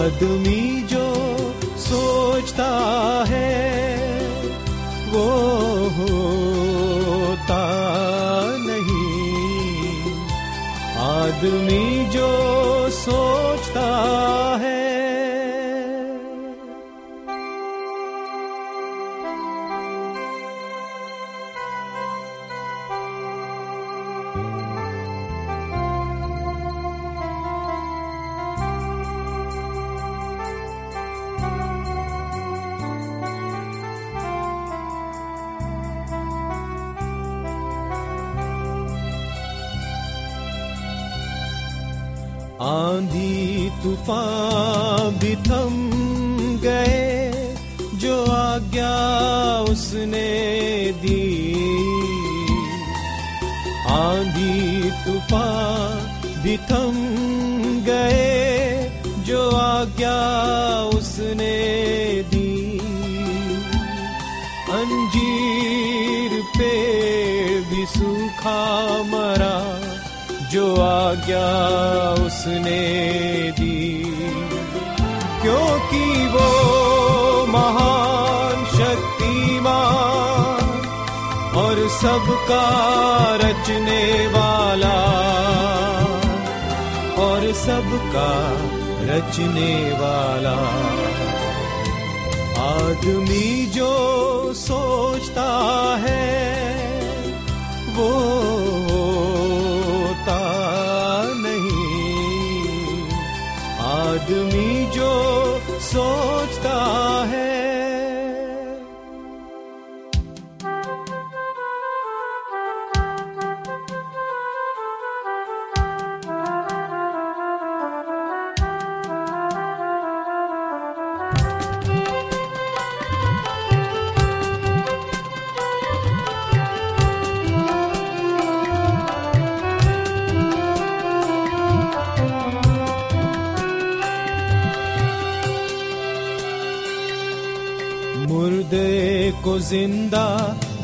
आदमी जो सोचता है वो होता नहीं। आदमी जो सोचता आंधी तूफ़ान भी थम गए, जो आज्ञा उसने दी। अंजीर पे भी सूखा मरा, जो आज्ञा उसने दी। क्योंकि वो महान सबका रचने वाला और सबका रचने वाला। आदमी जो सोचता है ज़िंदा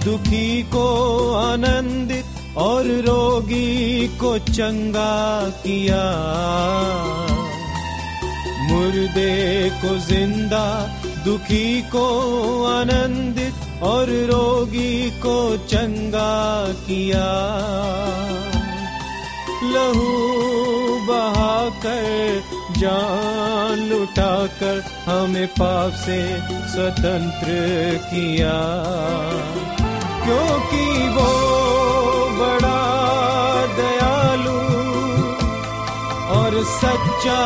दुखी को आनंदित और रोगी को चंगा किया। मुर्दे को ज़िंदा दुखी को आनंदित और रोगी को चंगा किया। लहू बहाकर जान लुटाकर हमें पाप से स्वतंत्र किया। क्योंकि वो बड़ा दयालु और सच्चा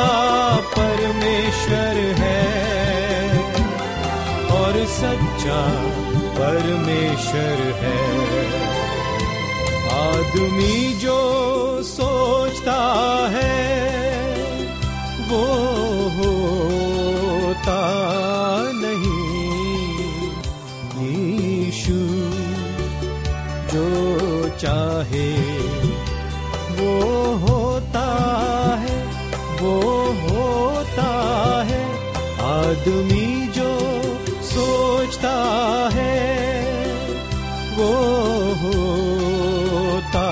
परमेश्वर है। और सच्चा परमेश्वर है। आदमी जो सोचता है होता नहीं। यीशु जो चाहे, वो होता है, वो होता है। आदमी जो सोचता है, वो होता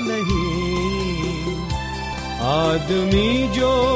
नहीं। आदमी जो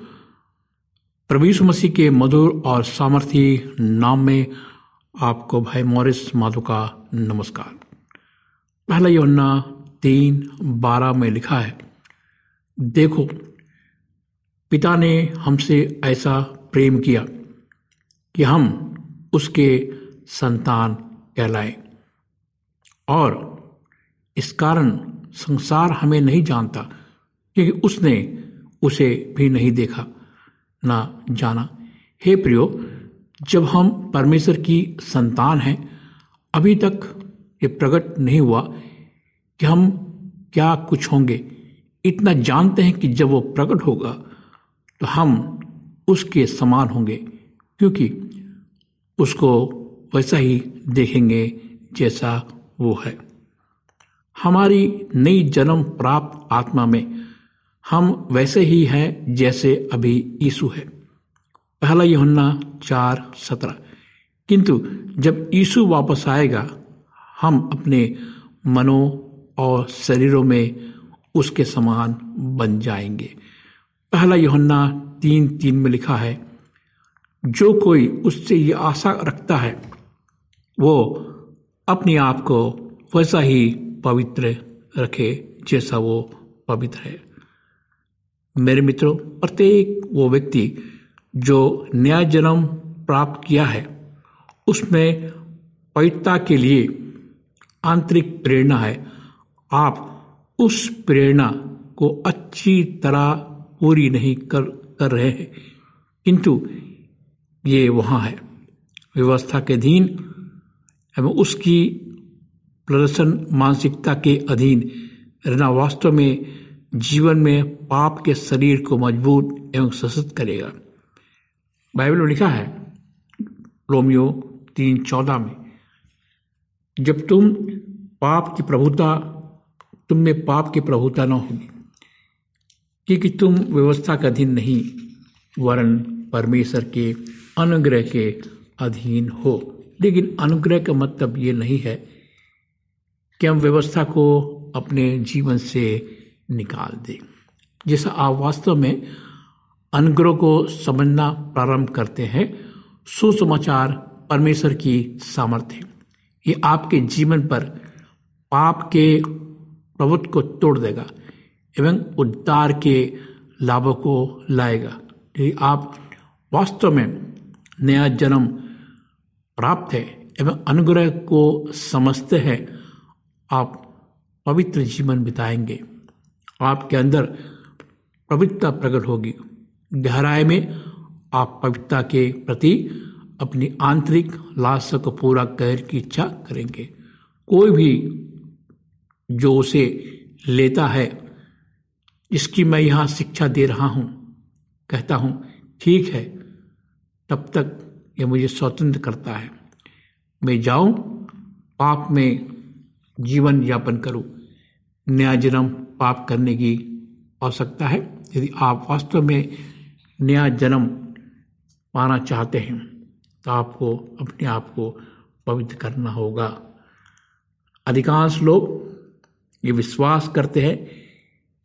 प्रभु मसीह के मधुर और सामर्थी नाम में आपको भाई मॉरिस माधो का नमस्कार। पहला योना तीन बारह में लिखा है, देखो, पिता ने हमसे ऐसा प्रेम किया कि हम उसके संतान कहलाए और इस कारण संसार हमें नहीं जानता क्योंकि उसने उसे भी नहीं देखा। ना जाना। हे प्रियो, जब हम परमेश्वर की संतान हैं, अभी तक ये प्रकट नहीं हुआ कि हम क्या कुछ होंगे। इतना जानते हैं कि जब वो प्रकट होगा तो हम उसके समान होंगे, क्योंकि उसको वैसा ही देखेंगे जैसा वो है। हमारी नई जन्म प्राप्त आत्मा में हम वैसे ही हैं जैसे अभी यीशु है। पहला यूहन्ना चार सत्रह। किंतु जब यीशु वापस आएगा, हम अपने मनों और शरीरों में उसके समान बन जाएँगे। पहला यूहन्ना तीन तीन में लिखा है, जो कोई उससे ये आशा रखता है, वो अपने आप को वैसा ही पवित्र रखे जैसा वो पवित्र है। मेरे मित्रों, प्रत्येक वो व्यक्ति जो नया जन्म प्राप्त किया है, उसमें पवित्रता के लिए आंतरिक प्रेरणा है। आप उस प्रेरणा को अच्छी तरह पूरी नहीं कर कर रहे हैं, किंतु ये वहाँ है। व्यवस्था के अधीन एवं उसकी प्रदर्शन मानसिकता के अधीन रहना वास्तव में जीवन में पाप के शरीर को मज़बूत एवं सशक्त करेगा। बाइबल में लिखा है, रोमियो तीन चौदह में, जब तुम पाप की प्रभुता, तुम में पाप की प्रभुता न होगी, क्योंकि तुम व्यवस्था के अधीन नहीं, वरन परमेश्वर के अनुग्रह के अधीन हो। लेकिन अनुग्रह का मतलब ये नहीं है कि हम व्यवस्था को अपने जीवन से निकाल दें। जैसा आप वास्तव में अनुग्रह को समझना प्रारंभ करते हैं, सुसमाचार परमेश्वर की सामर्थ्य। ये आपके जीवन पर पाप के प्रभुत्व को तोड़ देगा एवं उद्धार के लाभों को लाएगा। यदि आप वास्तव में नया जन्म प्राप्त है एवं अनुग्रह को समझते हैं, आप पवित्र जीवन बिताएँगे। आपके अंदर पवित्रता प्रकट होगी। गहराई में आप पवित्रता के प्रति अपनी आंतरिक लालसा को पूरा कर की इच्छा करेंगे। कोई भी जो उसे लेता है, जिसकी मैं यहाँ शिक्षा दे रहा हूँ, कहता हूँ, ठीक है, तब तक यह मुझे स्वतंत्र करता है। मैं जाऊँ, पाप में जीवन यापन करूँ। नया जन्म पाप करने की आवश्यकता है। यदि आप वास्तव में नया जन्म पाना चाहते हैं तो आपको अपने आप को पवित्र करना होगा। अधिकांश लोग ये विश्वास करते हैं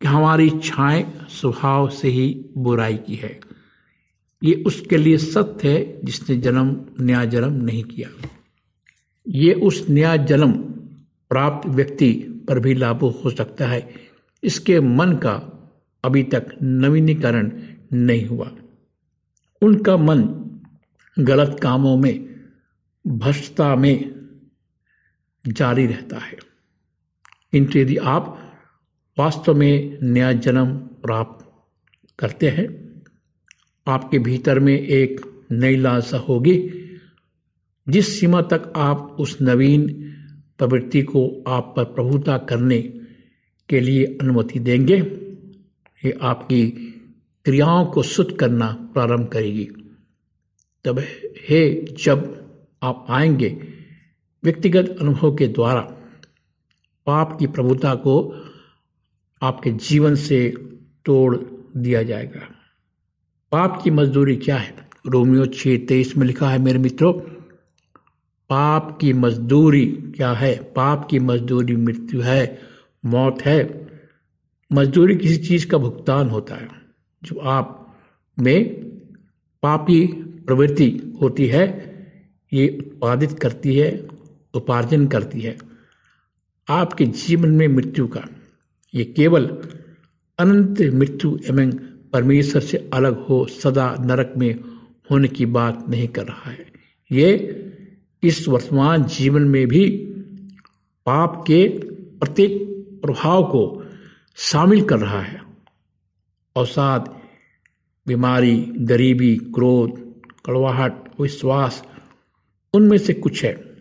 कि हमारी इच्छाएँ स्वभाव से ही बुराई की है। ये उसके लिए सत्य है जिसने जन्म नया जन्म नहीं किया। ये उस नया जन्म प्राप्त व्यक्ति पर भी लागू हो सकता है। इसके मन का अभी तक नवीनीकरण नहीं हुआ। उनका मन गलत कामों में, भ्रष्टता में जारी रहता है। किंतु यदि आप वास्तव में नया जन्म प्राप्त करते हैं, आपके भीतर में एक नई लालसा होगी, जिस सीमा तक आप उस नवीन प्रवृत्ति को आप पर प्रभुता करने के लिए अनुमति देंगे। ये आपकी क्रियाओं को शुद्ध करना प्रारंभ करेगी। तब हे, जब आप आएँगे, व्यक्तिगत अनुभव के द्वारा पाप की प्रभुता को आपके जीवन से तोड़ दिया जाएगा। पाप की मजदूरी क्या है? रोमियो छः तेईस में लिखा है, मेरे मित्रों, पाप की मजदूरी क्या है? पाप की मजदूरी मृत्यु है। मौत है, मजदूरी किसी चीज़ का भुगतान होता है, जो आप में पापी प्रवृत्ति होती है, ये उत्पादित करती है, उपार्जन करती है। आपके जीवन में मृत्यु का, ये केवल अनंत मृत्यु एवं परमेश्वर से अलग हो, सदा नरक में होने की बात नहीं कर रहा है। ये इस वर्तमान जीवन में भी पाप के प्रत्येक प्रभाव को शामिल कर रहा है। अवसाद, बीमारी, गरीबी, क्रोध, कड़वाहट, विश्वास, उनमें से कुछ है।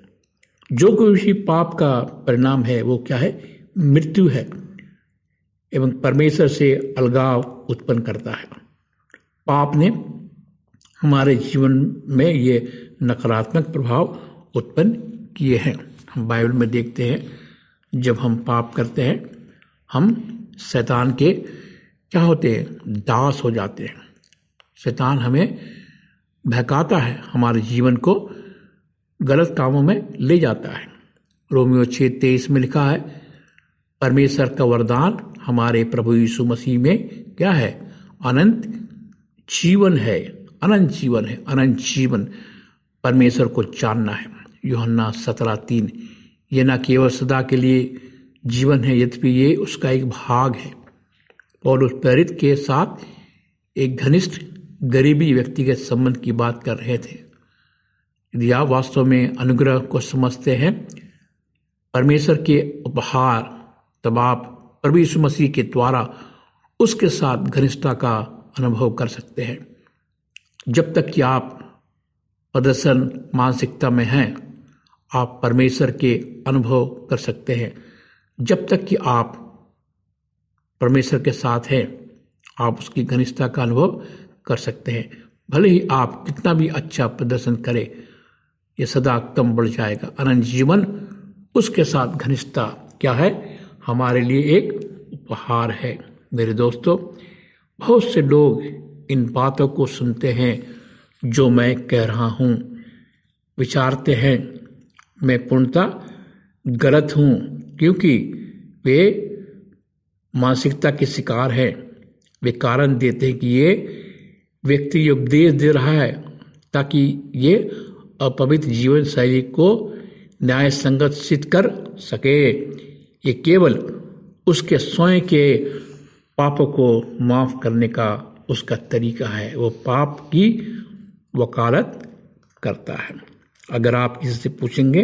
जो कोई भी पाप का परिणाम है, वो क्या है? मृत्यु है एवं परमेश्वर से अलगाव उत्पन्न करता है। पाप ने हमारे जीवन में ये नकारात्मक प्रभाव उत्पन्न किए हैं। हम बाइबल में देखते हैं जब हम पाप करते हैं, हम शैतान के, क्या होते हैं, दास हो जाते हैं। शैतान हमें बहकाता है, हमारे जीवन को गलत कामों में ले जाता है। रोमियो छः तेईस में लिखा है, परमेश्वर का वरदान हमारे प्रभु यीशु मसीह में क्या है? अनंत जीवन है, अनंत जीवन है, अनंत जीवन। परमेश्वर को जानना है। योहन्ना सत्रह तीन ये न केवल सदा के लिए जीवन है, यद्यपि ये उसका एक भाग है। और उस प्रेरित के साथ एक घनिष्ठ गरीबी व्यक्तिगत संबंध की बात कर रहे थे। यदि आप वास्तव में अनुग्रह को समझते हैं, परमेश्वर के उपहार तब आप यीशु मसीह के द्वारा उसके साथ घनिष्ठता का अनुभव कर सकते हैं। जब तक कि आप प्रदर्शन मानसिकता में हैं आप परमेश्वर के अनुभव कर सकते हैं। जब तक कि आप परमेश्वर के साथ हैं, आप उसकी घनिष्ठता का अनुभव कर सकते हैं। भले ही आप कितना भी अच्छा प्रदर्शन करें यह सदा कम बढ़ जाएगा। अनंत जीवन, उसके साथ घनिष्ठता क्या है? हमारे लिए एक उपहार है। मेरे दोस्तों, बहुत से लोग इन बातों को सुनते हैं, जो मैं कह रहा हूँ। विचारते हैं मैं पूर्णता गलत हूँ, क्योंकि वे मानसिकता के शिकार हैं। वे कारण देते हैं कि ये व्यक्ति उपदेश दे रहा है, ताकि ये अपवित्र जीवन शैली को न्याय संगत सिद्ध कर सके। ये केवल उसके स्वयं के पापों को माफ़ करने का उसका तरीका है। वो पाप की वकालत करता है। अगर आप किसी से पूछेंगे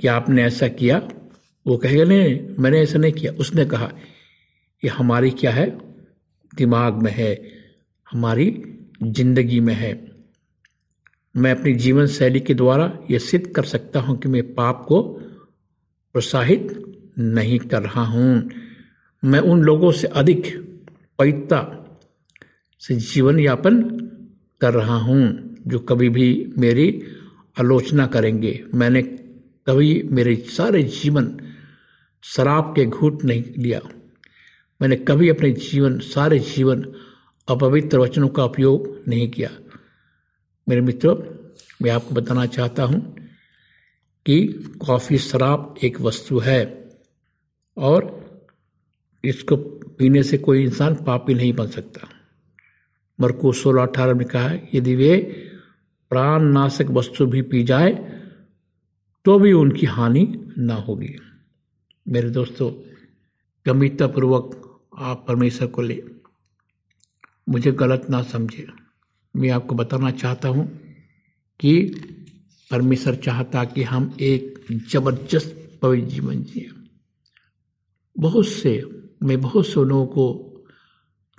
कि आपने ऐसा किया, वो कहेगा, नहीं, मैंने ऐसा नहीं किया। उसने कहा कि हमारी क्या है? दिमाग में है, हमारी ज़िंदगी में है। मैं अपनी जीवन शैली के द्वारा यह सिद्ध कर सकता हूँ कि मैं पाप को प्रोत्साहित नहीं कर रहा हूँ। मैं उन लोगों से अधिक पवित्रता से जीवन यापन कर रहा हूँ। जो कभी भी मेरी आलोचना करेंगे। मैंने कभी मेरे सारे जीवन शराब के घूट नहीं लिया। मैंने कभी अपने जीवन, सारे जीवन अपवित्र वचनों का उपयोग नहीं किया। मेरे मित्रों, मैं आपको बताना चाहता हूँ कि कॉफ़ी शराब एक वस्तु है और इसको पीने से कोई इंसान पापी नहीं बन सकता। मरको सोलह अठारह में कहा है, यदि वे प्राण नाशक वस्तु भी पी जाए तो भी उनकी हानि ना होगी। मेरे दोस्तों, गंभीरतापूर्वक आप परमेश्वर को ले। मुझे गलत ना समझे मैं आपको बताना चाहता हूँ कि परमेश्वर चाहता कि हम एक ज़बरदस्त पवित्र जीवन जिए। बहुत से, मैं बहुत से लोगों को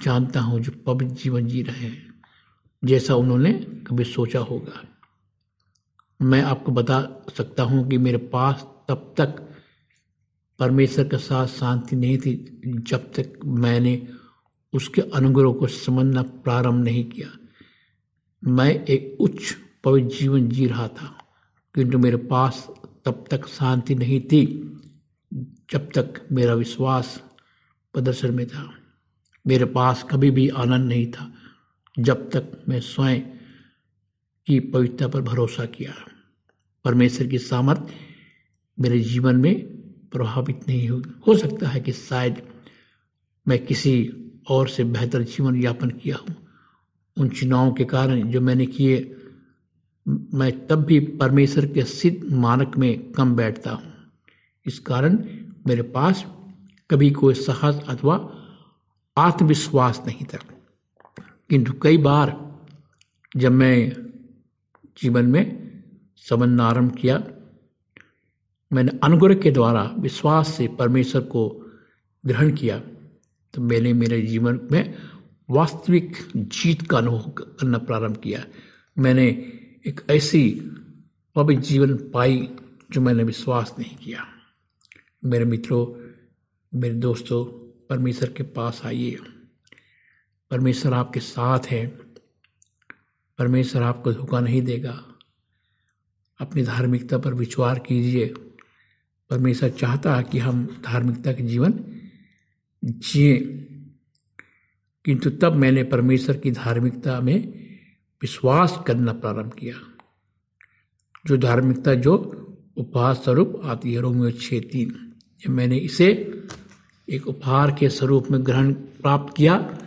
जानता हूँ जो पवित्र जीवन जी रहे हैं। जैसा उन्होंने कभी सोचा होगा। मैं आपको बता सकता हूँ कि मेरे पास तब तक परमेश्वर के साथ शांति नहीं थी जब तक मैंने उसके अनुग्रह को समझना प्रारंभ नहीं किया। मैं एक उच्च पवित्र जीवन जी रहा था, किंतु मेरे पास तब तक शांति नहीं थी जब तक मेरा विश्वास प्रदर्शन में था। मेरे पास कभी भी आनंद नहीं था। जब तक मैं स्वयं की पवित्रता पर भरोसा किया, परमेश्वर की सामर्थ्य मेरे जीवन में प्रभावित नहीं हो हो सकता है कि शायद मैं किसी और से बेहतर जीवन यापन किया हूँ। उन चुनावों के कारण जो मैंने किए, मैं तब भी परमेश्वर के सिद्ध मानक में कम बैठता हूँ। इस कारण मेरे पास कभी कोई साहस अथवा आत्मविश्वास नहीं था। किंतु कई बार जब मैं जीवन में समझना आरंभ किया, मैंने अनुग्रह के द्वारा विश्वास से परमेश्वर को ग्रहण किया तो मैंने मेरे जीवन में वास्तविक जीत का अनुभव करना प्रारंभ किया। मैंने एक ऐसी पवित्र जीवन पाई जो मैंने विश्वास नहीं किया। मेरे मित्रों, मेरे दोस्तों, परमेश्वर के पास आइए। परमेश्वर आपके साथ है। परमेश्वर आपको धोखा नहीं देगा। अपनी धार्मिकता पर विचार कीजिए। परमेश्वर चाहता है कि हम धार्मिकता के जीवन जिए। किंतु तब मैंने परमेश्वर की धार्मिकता में विश्वास करना प्रारंभ किया। जो धार्मिकता जो उपहार स्वरूप आती है, रोमियो छः तीन मैंने इसे एक उपहार के स्वरूप में ग्रहण प्राप्त किया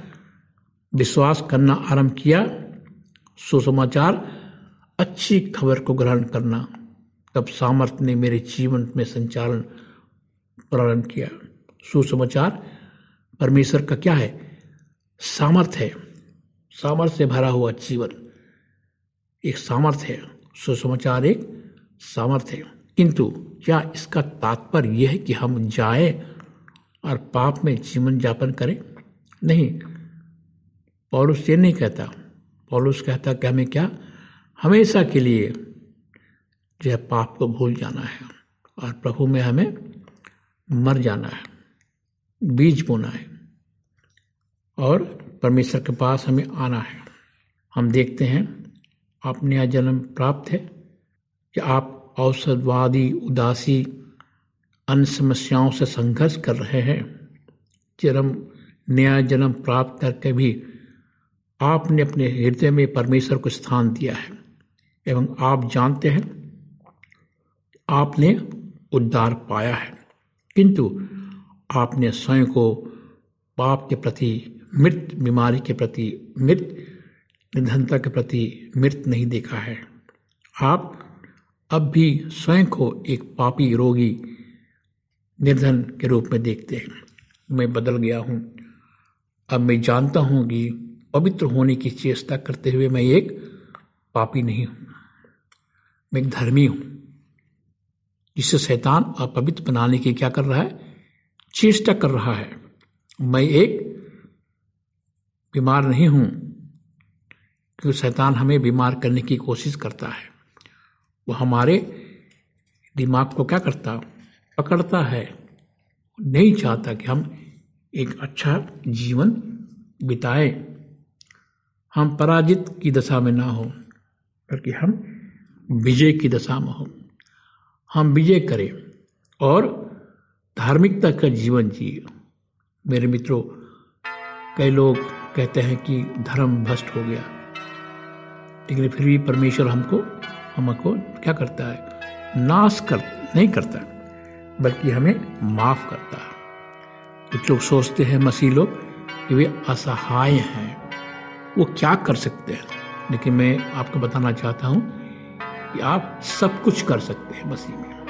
विश्वास करना आरंभ किया, सुसमाचार, अच्छी खबर को ग्रहण करना। तब सामर्थ्य ने मेरे जीवन में संचालन प्रारंभ किया। सुसमाचार, परमेश्वर का क्या है? सामर्थ्य है। सामर्थ्य से भरा हुआ जीवन। एक सामर्थ्य है। सुसमाचार एक सामर्थ्य है। किंतु क्या इसका तात्पर्य यह है कि हम जाए और पाप में जीवन यापन करें? नहीं। पौलुस ये नहीं कहता। पौलुस कहता कि हमें क्या? हमेशा के लिए जो है पाप को भूल जाना है और प्रभु में हमें मर जाना है, बीज बोना है और परमेश्वर के पास हमें आना है। हम देखते हैं, आप नया जन्म प्राप्त है कि आप औसतवादी उदासी, अन्य समस्याओं से संघर्ष कर रहे हैं। चरम नया जन्म प्राप्त करके भी आपने अपने हृदय में परमेश्वर को स्थान दिया है। एवं आप जानते हैं, आपने उद्धार पाया है। किंतु आपने स्वयं को पाप के प्रति मृत, बीमारी के प्रति मृत, निधनता के प्रति मृत नहीं देखा है। आप अब भी स्वयं को एक पापी रोगी निर्धन के रूप में देखते हैं। मैं बदल गया हूँ। अब मैं जानता हूँ कि पवित्र होने की चेष्टा करते हुए मैं एक पापी नहीं हूँ। मैं एक धर्मी हूँ, जिसे शैतान अपवित्र बनाने की क्या कर रहा है? चेष्टा कर रहा है। मैं एक बीमार नहीं हूँ, क्योंकि शैतान हमें बीमार करने की कोशिश करता है। वो हमारे दिमाग को क्या करता, पकड़ता है नहीं चाहता कि हम एक अच्छा जीवन बिताए। हम पराजित की दशा में ना हो, बल्कि हम विजय की दशा में हो। हम विजय करें और धार्मिकता का जीवन जिए। मेरे मित्रों, कई लोग कहते हैं कि धर्म भ्रष्ट हो गया। लेकिन फिर भी परमेश्वर हमको हमको क्या करता है? नाश कर, नहीं करता, बल्कि हमें माफ़ करता है। कुछ लोग सोचते हैं, मसीह लोग, कि वे असहाय हैं। वो क्या कर सकते हैं? लेकिन मैं आपको बताना चाहता हूँ कि आप सब कुछ कर सकते हैं मसीह में।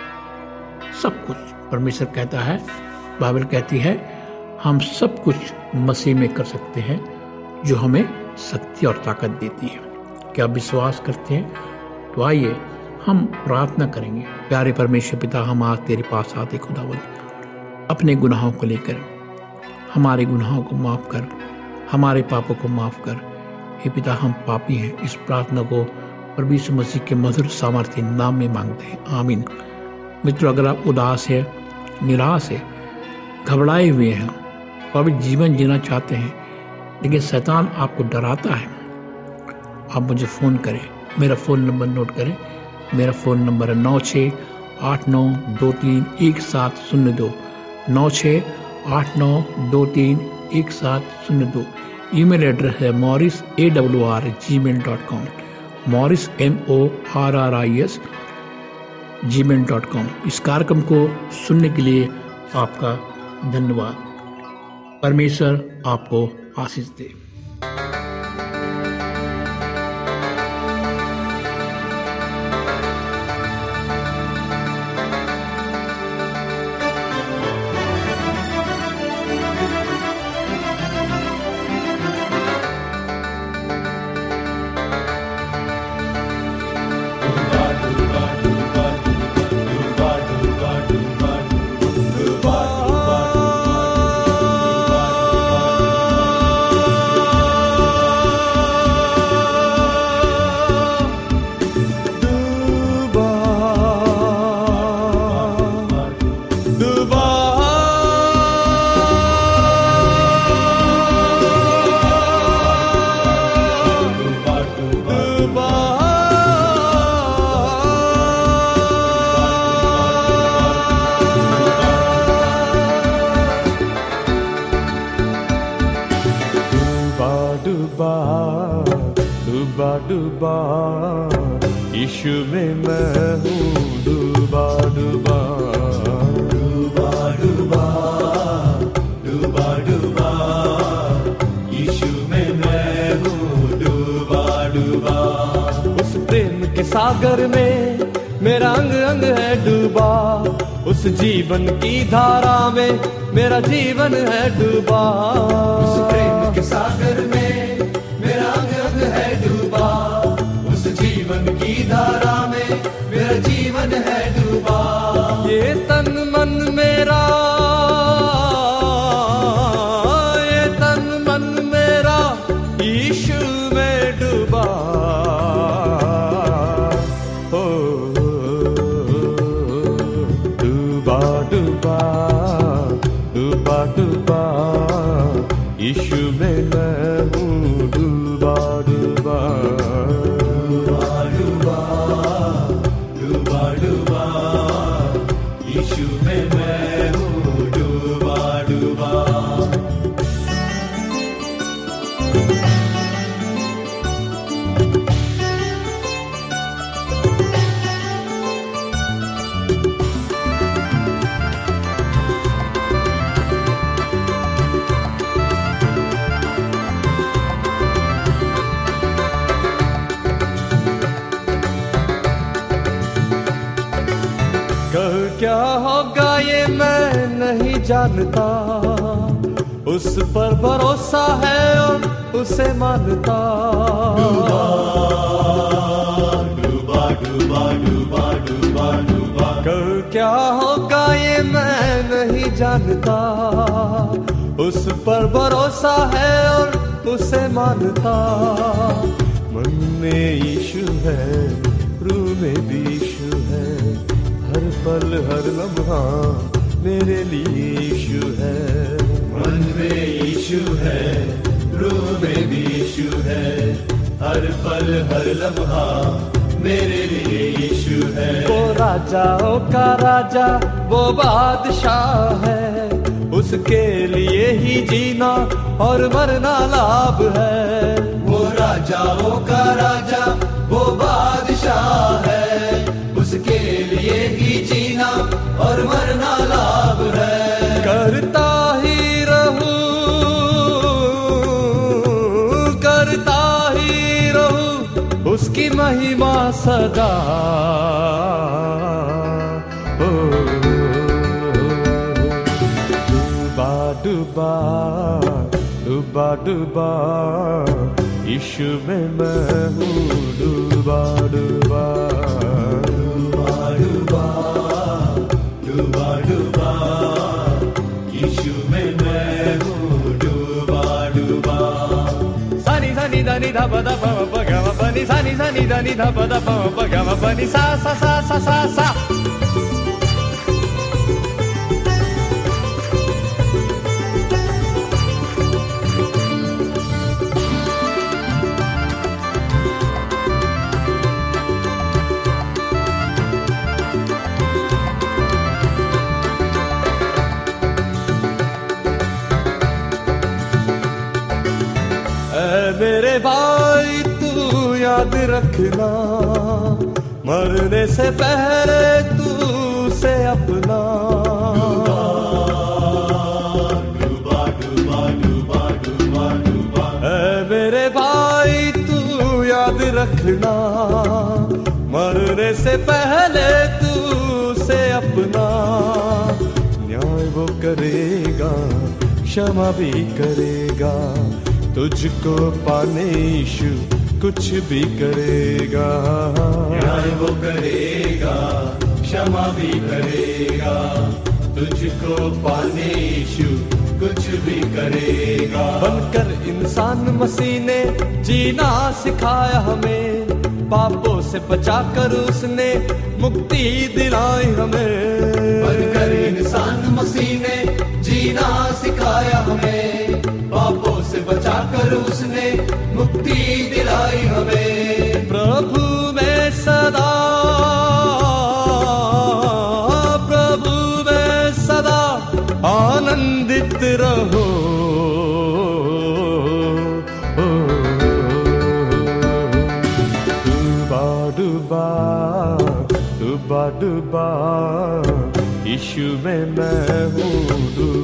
सब कुछ। परमेश्वर कहता है, बाइबल कहती है, हम सब कुछ मसीह में कर सकते हैं जो हमें शक्ति और ताकत देती है। क्या विश्वास करते हैं? तो आइए, हम प्रार्थना करेंगे। प्यारे परमेश्वर पिता, हम आज तेरे पास आते खुदावन। अपने गुनाहों को लेकर, हमारे गुनाहों को माफ़ कर, हमारे पापों को माफ़ कर हे पिता, हम पापी हैं। इस प्रार्थना को परमेश्वर मसीह के मधुर सामर्थ्य नाम में मांगते हैं। आमीन। मित्रों, अगर आप उदास है, निराश है, घबराए हुए हैं, पवित्र जीवन जीना चाहते हैं, लेकिन शैतान आपको डराता है, आप मुझे फ़ोन करें। मेरा फ़ोन नंबर नोट करें। मेरा फ़ोन नंबर है नौ छः आठ नौ दो तीन एक सात शून्य दो। नौ छः आठ नौ दो तीन एक सात शून्य दो। ईमेल एड्रेस है Morris A W R G mail dot com. Morris M O R R I S G mail dot com. इस कार्यक्रम को सुनने के लिए आपका धन्यवाद। परमेश्वर आपको आशीष दे। डूबा में मैं हूँ डूबा डूबा डूबा डूबा डूबा डूबा यीशु में मैं हूँ डूबा डूबा उस के सागर में मेरा अंग अंग है डूबा। उस जीवन की धारा में मेरा जीवन है डूबा। उस के जानता उस पर भरोसा है और उसे मानता। डूबा डूबा डूबा डूबा डूबा डूबा। कल क्या होगा ये मैं नहीं जानता। उस पर भरोसा है और उसे मानता। मन में यीशु है रू में भी यीशु है हर पल हर लम्हा मेरे लिए यीशु है। मन में यीशु है रूह में भी यीशु है। हर पल हर लम्हा मेरे लिए यीशु है। वो राजाओं का राजा वो बादशाह है। उसके लिए ही जीना और मरना लाभ है। वो राजाओं का राजा वो बादशाह है। और मरना लाभ है। करता ही रहूँ करता ही रहूँ उसकी महिमा सदा। ओ, डूबा डूबा डूबा में मैं हूँ डुबा डूबा। धा प ध प म प ग म प नि सा नि सा नि ध नि ध प ध प म प ग म प नि सा सा सा सा सा सा याद रखना। मरने से पहले तू से अपना मेरे भाई, तू याद रखना। मरने से पहले तू से अपना। न्याय वो करेगा, क्षमा भी करेगा। तुझको पाने यीशु कुछ भी करेगा। न्याय वो करेगा क्षमा भी करेगा तुझको पाने यीशु कुछ भी करेगा। बनकर इंसान मसीह ने जीना सिखाया हमें पापों से बचा कर उसने मुक्ति दिलाई हमें। बनकर इंसान मसीह ने जीना सिखाया हमें पापों से बचा कर उसने यीशु में